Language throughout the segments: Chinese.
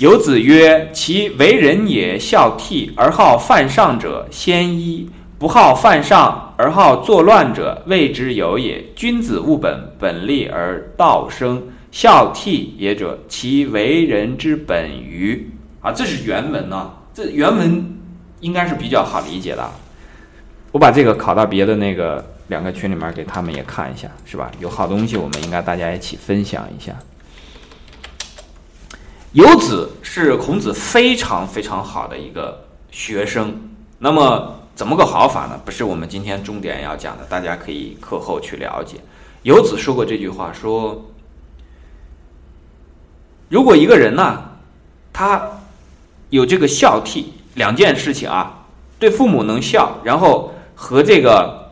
有子曰：“其为人也，孝悌而好犯上者，先一；不好犯上而好作乱者，谓之有也。君子务本，本立而道生。孝悌也者，其为人之本于。”啊，这是原文呢。这原文应该是比较好理解的。我把这个拷到别的那个两个群里面给他们也看一下，是吧？有好东西，我们应该大家一起分享一下。游子是孔子非常非常好的一个学生，那么怎么个好法呢？不是我们今天重点要讲的，大家可以课后去了解。游子说过这句话，说：如果一个人呢，他有这个孝悌两件事情啊，对父母能孝，然后和这个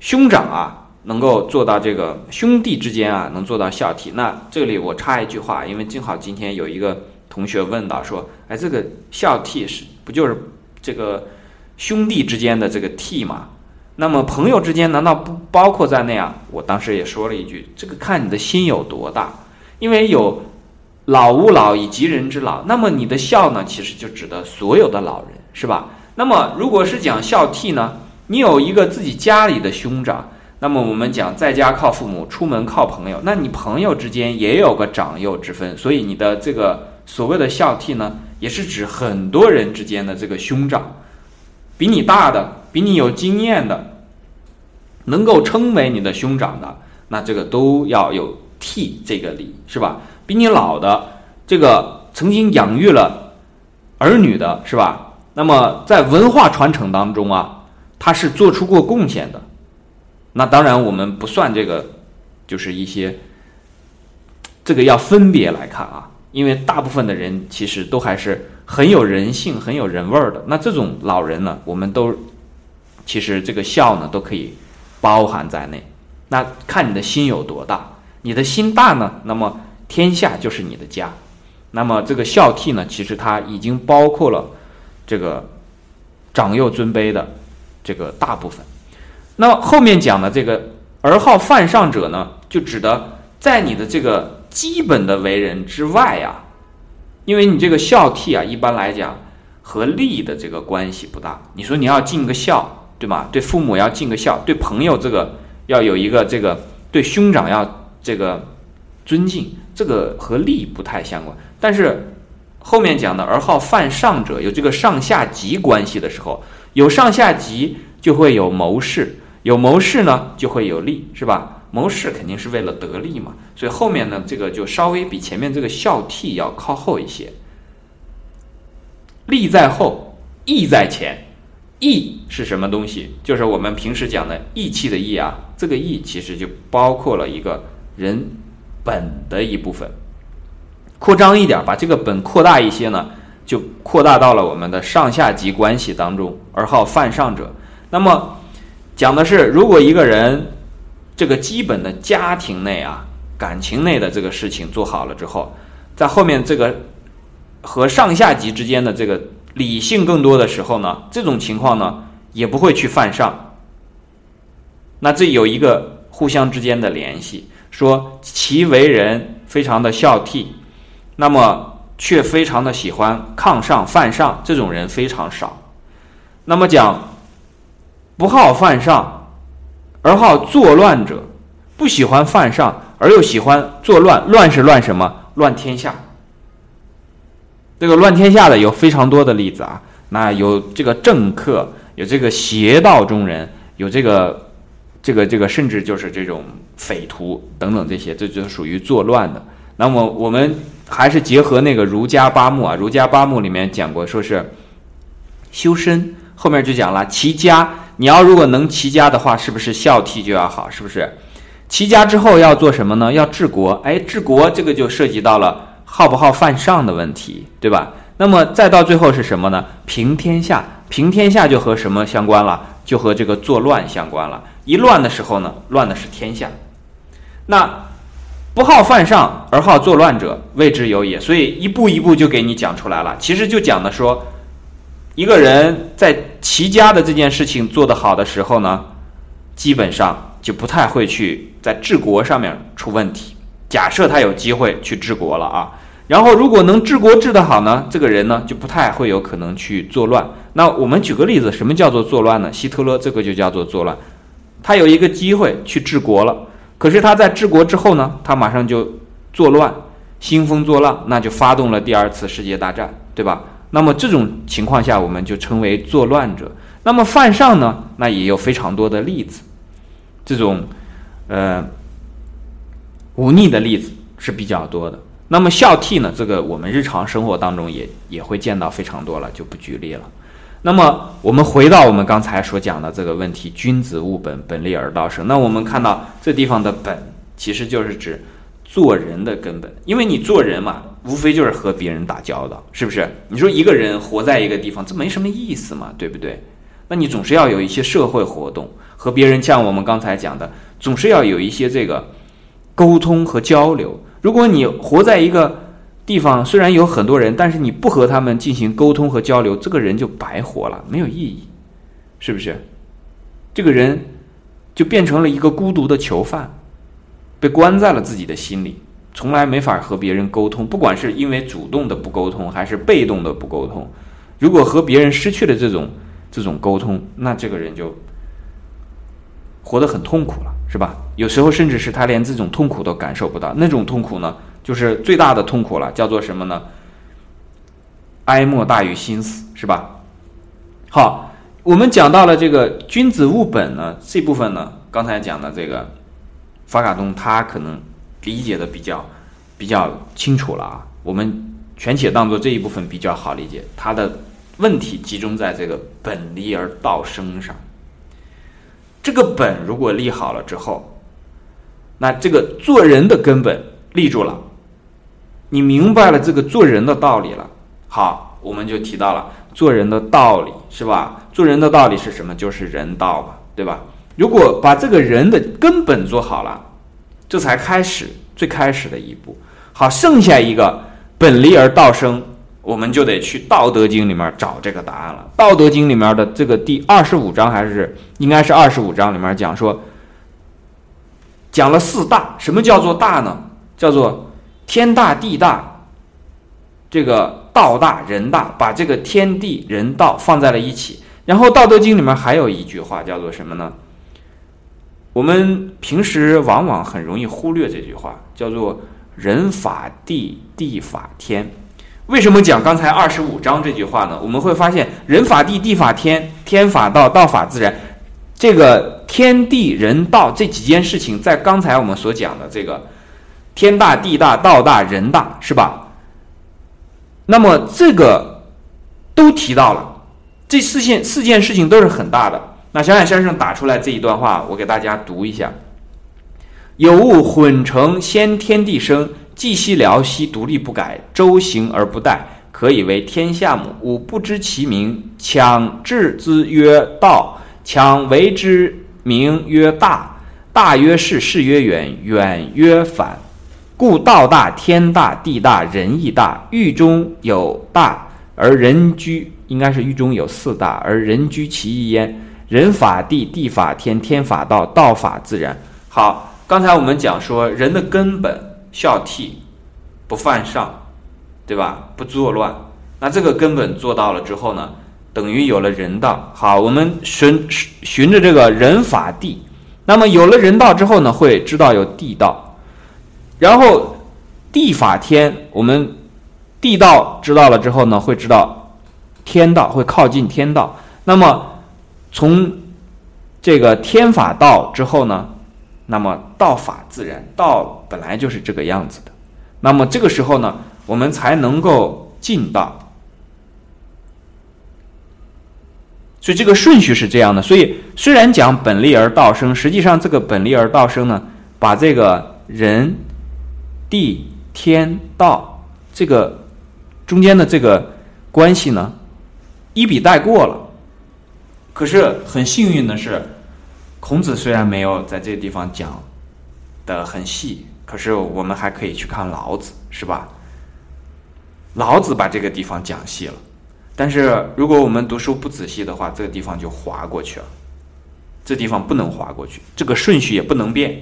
兄长啊。能够做到这个兄弟之间啊，能做到孝悌。那这里我插一句话，因为正好今天有一个同学问到说，哎，这个孝悌是不就是这个兄弟之间的这个悌嘛？那么朋友之间难道不包括在内啊？我当时也说了一句，这个看你的心有多大。因为有老吾老以及人之老，那么你的孝呢，其实就指的所有的老人，是吧？那么如果是讲孝悌呢，你有一个自己家里的兄长。那么我们讲，在家靠父母，出门靠朋友。那你朋友之间也有个长幼之分，所以你的这个所谓的孝悌呢，也是指很多人之间的这个兄长，比你大的，比你有经验的，能够称为你的兄长的，那这个都要有悌这个礼，是吧？比你老的，这个曾经养育了儿女的，是吧？那么在文化传承当中啊，他是做出过贡献的。那当然，我们不算这个，就是一些，这个要分别来看啊。因为大部分的人其实都还是很有人性、很有人味儿的。那这种老人呢，我们都其实这个孝呢都可以包含在内。那看你的心有多大，你的心大呢，那么天下就是你的家。那么这个孝悌呢，其实它已经包括了这个长幼尊卑的这个大部分。那么后面讲的这个“而好犯上者”呢，就指的在你的这个基本的为人之外呀，因为你这个孝悌啊，一般来讲和利的这个关系不大。你说你要尽个孝，对吧？对父母要尽个孝，对朋友这个要有一个这个，对兄长要这个尊敬，这个和利不太相关。但是后面讲的“而好犯上者”，有这个上下级关系的时候，有上下级就会有谋士。有谋士呢，就会有利，是吧？谋士肯定是为了得利嘛，所以后面呢，这个就稍微比前面这个孝悌要靠后一些。利在后，义在前。义是什么东西？就是我们平时讲的义气的义啊。这个义其实就包括了一个人本的一部分。扩张一点，把这个本扩大一些呢，就扩大到了我们的上下级关系当中，而好犯上者。那么。讲的是，如果一个人这个基本的家庭内啊、感情内的这个事情做好了之后，在后面这个和上下级之间的这个理性更多的时候呢，这种情况呢也不会去犯上。那这有一个互相之间的联系，说其为人非常的孝悌，那么却非常的喜欢抗上犯上，这种人非常少。那么讲。不好犯上，而好作乱者，不喜欢犯上而又喜欢作乱。乱是乱什么？乱天下。这个乱天下的有非常多的例子啊。那有这个政客，有这个邪道中人，有这个这个这个，甚至就是这种匪徒等等这些，这就属于作乱的。那么我们还是结合那个儒家八目啊，儒家八目里面讲过，说是修身，后面就讲了齐家。你要如果能齐家的话，是不是孝悌就要好？是不是？齐家之后要做什么呢？要治国。哎，治国这个就涉及到了好不好犯上的问题，对吧？那么再到最后是什么呢？平天下。平天下就和什么相关了？就和这个作乱相关了。一乱的时候呢，乱的是天下。那不好犯上而好作乱者，谓之有也。所以一步一步就给你讲出来了。其实就讲的说。一个人在齐家的这件事情做得好的时候呢，基本上就不太会去在治国上面出问题。假设他有机会去治国了啊，然后如果能治国治得好呢，这个人呢就不太会有可能去作乱。那我们举个例子，什么叫做作乱呢？希特勒这个就叫做作乱。他有一个机会去治国了，可是他在治国之后呢，他马上就作乱，兴风作浪，那就发动了第二次世界大战，对吧？那么这种情况下，我们就称为作乱者。那么犯上呢，那也有非常多的例子，这种呃忤逆的例子是比较多的。那么孝悌呢？这个我们日常生活当中也也会见到非常多了，就不举例了。那么我们回到我们刚才所讲的这个问题：君子务本，本立而道生。那我们看到这地方的本，其实就是指做人的根本。因为你做人嘛，无非就是和别人打交道，是不是？你说一个人活在一个地方，这没什么意思嘛，对不对？那你总是要有一些社会活动，和别人像我们刚才讲的，总是要有一些这个沟通和交流。如果你活在一个地方，虽然有很多人，但是你不和他们进行沟通和交流，这个人就白活了，没有意义，是不是？这个人就变成了一个孤独的囚犯，被关在了自己的心里，从来没法和别人沟通。不管是因为主动的不沟通，还是被动的不沟通，如果和别人失去了这种这种沟通，那这个人就活得很痛苦了。是吧？有时候甚至是他连这种痛苦都感受不到，那种痛苦呢，就是最大的痛苦了，叫做什么呢？哀莫大于心死，是吧？好，我们讲到了这个君子务本呢，这部分呢，刚才讲的这个法卡东他可能理解的比较比较清楚了啊，我们全且当做这一部分比较好理解，他的问题集中在这个本立而道生上。这个本如果立好了之后，那这个做人的根本立住了，你明白了这个做人的道理了。好，我们就提到了做人的道理，是吧？做人的道理是什么？就是人道嘛，对吧？如果把这个人的根本做好了，这才开始最开始的一步。好，剩下一个本立而道生。我们就得去《道德经》里面找这个答案了。《道德经》里面的这个第二十五章还是应该是二十五章里面讲说，讲了四大。什么叫做大呢？叫做天大地大，这个道大人大，把这个天地人道放在了一起。然后《道德经》里面还有一句话叫做什么呢？我们平时往往很容易忽略这句话，叫做人法地，地法天。为什么讲刚才二十五章这句话呢？我们会发现，人法地，地法天，天法道，道法自然。这个天地人道这几件事情，在刚才我们所讲的这个天大地大道大人大，是吧？那么这个都提到了，这四件四件事情都是很大的。那小冉先生打出来这一段话，我给大家读一下：有物混成，先天地生。寂兮寥兮，独立不改，周行而不殆，可以为天下母。吾不知其名，强治之曰道，强为之名曰大。大曰是，是曰远，远曰反。故道大，天大，地大，人亦大。狱中有大而人居，应该是狱中有四大而人居其一焉。人法地，地法天，天法道，道法自然。好，刚才我们讲说人的根本。孝悌，不犯上，对吧？不作乱，那这个根本做到了之后呢，等于有了人道。好，我们循循着这个人法地，那么有了人道之后呢，会知道有地道，然后地法天，我们地道知道了之后呢，会知道天道，会靠近天道。那么从这个天法道之后呢？那么道法自然，道本来就是这个样子的。那么这个时候呢，我们才能够进道。所以这个顺序是这样的。所以虽然讲本立而道生，实际上这个本立而道生呢，把这个人、地、天、道这个中间的这个关系呢，一笔带过了。可是很幸运的是。孔子虽然没有在这个地方讲的很细，可是我们还可以去看老子，是吧？老子把这个地方讲细了，但是如果我们读书不仔细的话，这个地方就划过去了。这地方不能划过去，这个顺序也不能变，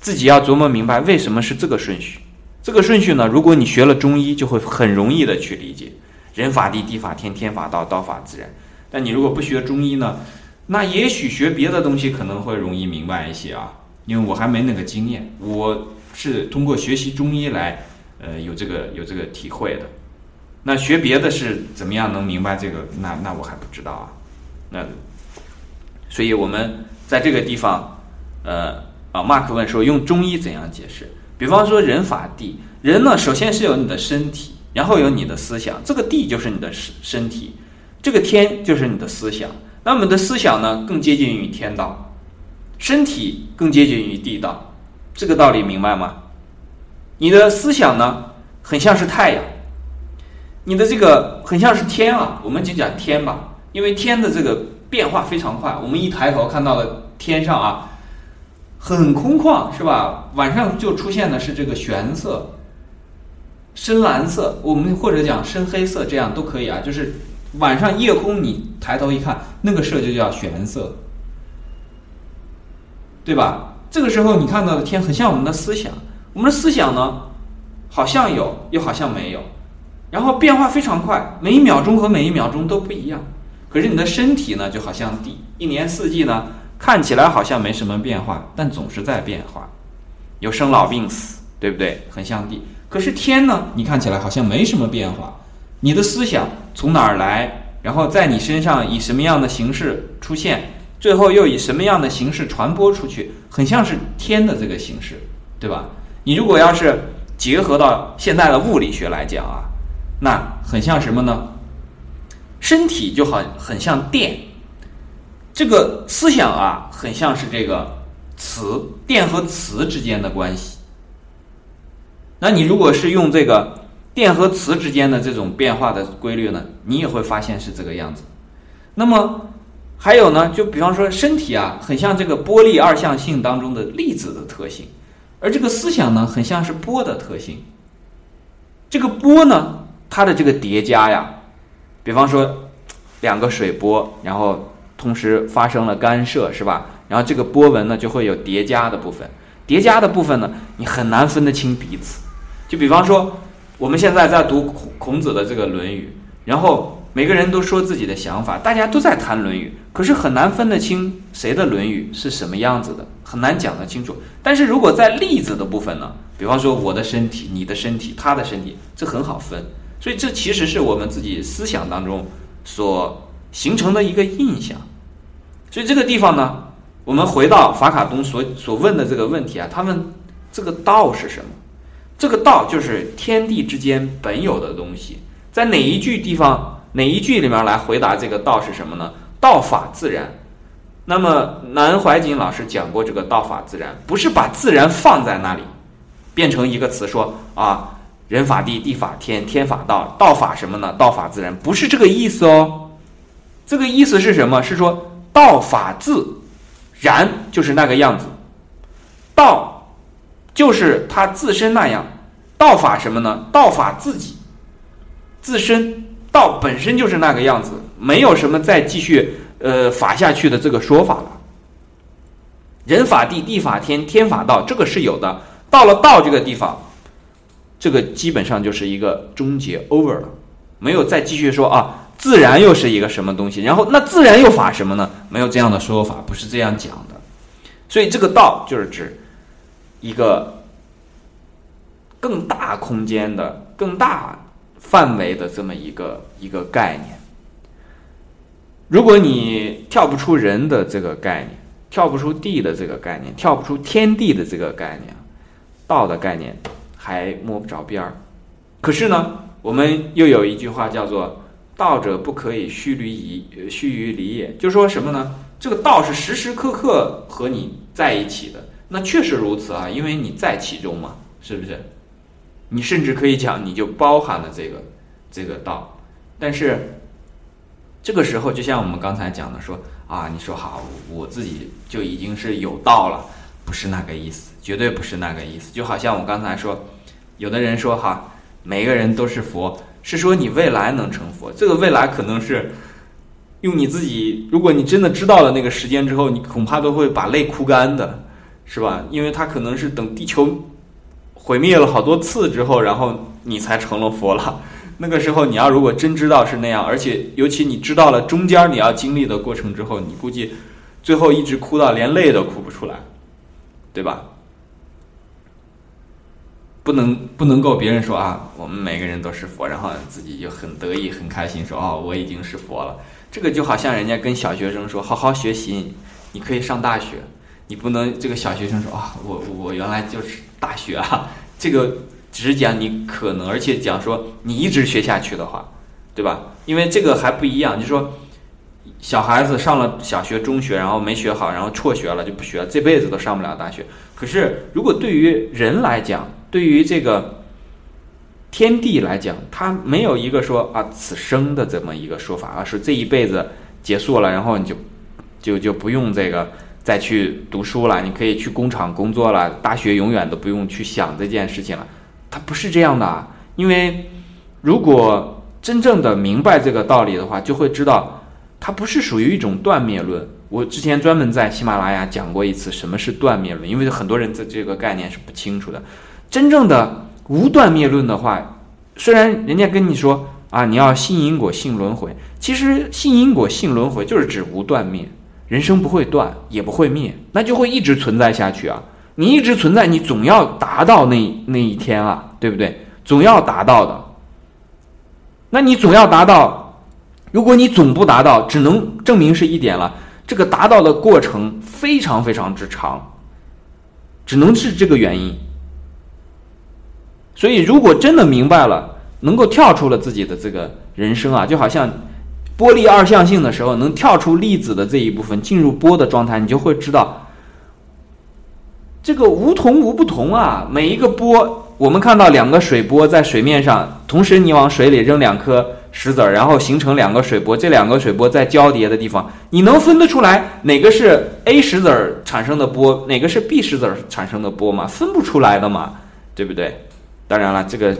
自己要琢磨明白为什么是这个顺序。这个顺序呢，如果你学了中医，就会很容易的去理解人法地，地法天，天法道，道法自然。但你如果不学中医呢，那也许学别的东西可能会容易明白一些啊，因为我还没那个经验，我是通过学习中医来，呃，有这个有这个体会的。那学别的是怎么样能明白这个？那那我还不知道啊。那，所以我们在这个地方，呃啊，马克问说用中医怎样解释？比方说人法地，人呢首先是有你的身体，然后有你的思想，这个地就是你的身身体，这个天就是你的思想。那我们的思想呢更接近于天道，身体更接近于地道，这个道理明白吗？你的思想呢很像是太阳。你的这个很像是天啊，我们就讲天吧，因为天的这个变化非常快。我们一抬头看到了天上啊，很空旷，是吧？晚上就出现的是这个玄色、深蓝色，我们或者讲深黑色，这样都可以啊。就是晚上夜空，你抬头一看，那个色就叫玄色，对吧？这个时候你看到的天很像我们的思想，我们的思想呢，好像有，又好像没有。然后变化非常快，每一秒钟和每一秒钟都不一样。可是你的身体呢，就好像地，一年四季呢，看起来好像没什么变化，但总是在变化，有生老病死，对不对？很像地。可是天呢，你看起来好像没什么变化。你的思想从哪儿来，然后在你身上以什么样的形式出现，最后又以什么样的形式传播出去，很像是天的这个形式，对吧？你如果要是结合到现在的物理学来讲啊。那很像什么呢？身体就好很像电，这个思想啊，很像是这个磁，电和磁之间的关系。那你如果是用这个电和磁之间的这种变化的规律呢，你也会发现是这个样子。那么还有呢，就比方说身体啊，很像这个波粒二象性当中的粒子的特性，而这个思想呢，很像是波的特性。这个波呢？它的这个叠加呀，比方说两个水波，然后同时发生了干涉，是吧？然后这个波纹呢就会有叠加的部分，叠加的部分呢你很难分得清彼此。就比方说我们现在在读孔孔子的这个《论语》，然后每个人都说自己的想法，大家都在谈《论语》，可是很难分得清谁的《论语》是什么样子的，很难讲得清楚。但是如果在例子的部分呢，比方说我的身体、你的身体、他的身体，这很好分。所以这其实是我们自己思想当中所形成的一个印象。所以这个地方呢，我们回到法卡东所所问的这个问题啊，他问这个道是什么？这个道就是天地之间本有的东西。在哪一句地方哪一句里面来回答这个道是什么呢？道法自然。那么南怀瑾老师讲过这个道法自然，不是把自然放在那里，变成一个词说啊。人法地，地法天，天法道，道法什么呢？道法自然，不是这个意思哦。这个意思是什么？是说道法自然就是那个样子，道就是它自身那样。道法什么呢？道法自己自身，道本身就是那个样子，没有什么再继续呃法下去的这个说法了。人法地，地法天，天法道，这个是有的。到了道这个地方。这个基本上就是一个终结 over 了，没有再继续说啊，自然又是一个什么东西？然后那自然又法什么呢？没有这样的说法，不是这样讲的。所以这个道就是指一个更大空间的、更大范围的这么一个一个概念。如果你跳不出人的这个概念，跳不出地的这个概念，跳不出天地的这个概念，道的概念。还摸不着边儿，可是呢，我们又有一句话叫做“道者不可以虚离矣，虚于离也”，就说什么呢？这个道是时时刻刻和你在一起的，那确实如此啊，因为你在其中嘛，是不是？你甚至可以讲，你就包含了这个这个道。但是这个时候，就像我们刚才讲的，说啊，你说好，我自己就已经是有道了，不是那个意思，绝对不是那个意思，就好像我刚才说。有的人说哈，每个人都是佛，是说你未来能成佛。这个未来可能是用你自己，如果你真的知道了那个时间之后，你恐怕都会把泪哭干的，是吧？因为它可能是等地球毁灭了好多次之后，然后你才成了佛了。那个时候，你要如果真知道是那样，而且尤其你知道了中间你要经历的过程之后，你估计最后一直哭到连泪都哭不出来，对吧？不能不能够别人说啊，我们每个人都是佛，然后自己就很得意很开心说哦，我已经是佛了。这个就好像人家跟小学生说好好学习，你可以上大学。你不能这个小学生说啊，我我原来就是大学啊，这个。只讲你可能，而且讲说你一直学下去的话，对吧？因为这个还不一样，就说小孩子上了小学、中学，然后没学好，然后辍学了就不学了，这辈子都上不了大学。可是如果对于人来讲，对于这个天地来讲，他没有一个说啊此生的这么一个说法，而是这一辈子结束了，然后你就就就不用这个再去读书了，你可以去工厂工作了，大学永远都不用去想这件事情了。它不是这样的啊，因为如果真正的明白这个道理的话，就会知道它不是属于一种断灭论。我之前专门在喜马拉雅讲过一次什么是断灭论，因为很多人在这个概念是不清楚的。真正的无断灭论的话，虽然人家跟你说啊，你要信因果、信轮回，其实信因果、信轮回就是指无断灭，人生不会断，也不会灭，那就会一直存在下去啊。你一直存在，你总要达到那那一天啊，对不对？总要达到的。那你总要达到，如果你总不达到，只能证明是一点了，这个达到的过程非常非常之长，只能是这个原因。所以，如果真的明白了，能够跳出了自己的这个人生啊，就好像波粒二象性的时候，能跳出粒子的这一部分，进入波的状态，你就会知道。这个无同无不同啊！每一个波，我们看到两个水波在水面上，同时你往水里扔两颗石子儿，然后形成两个水波。这两个水波在交叠的地方，你能分得出来哪个是 A 石子儿产生的波，哪个是 B 石子儿产生的波吗？分不出来的嘛，对不对？当然了，这个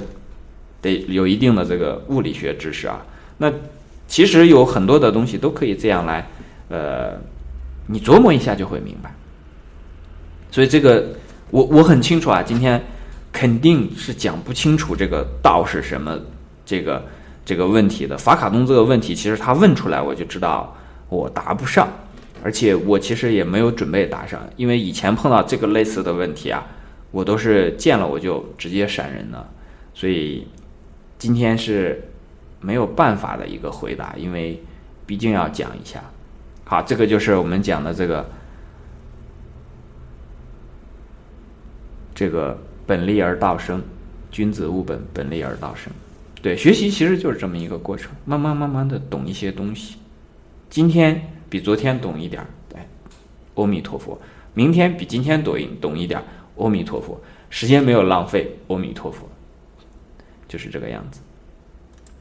得有一定的这个物理学知识啊。那其实有很多的东西都可以这样来，呃，你琢磨一下就会明白。所以这个我我很清楚啊，今天肯定是讲不清楚这个道是什么，这个这个问题的。法卡东这个问题，其实他问出来，我就知道我答不上，而且我其实也没有准备答上，因为以前碰到这个类似的问题啊，我都是见了我就直接闪人了。所以今天是没有办法的一个回答，因为毕竟要讲一下。好，这个就是我们讲的这个。这个本立而道生，君子务本，本立而道生。对，学习其实就是这么一个过程，慢慢慢慢的懂一些东西。今天比昨天懂一点儿，哎，阿弥陀佛；明天比今天懂一懂一点儿，阿弥陀佛。时间没有浪费，阿弥陀佛，就是这个样子。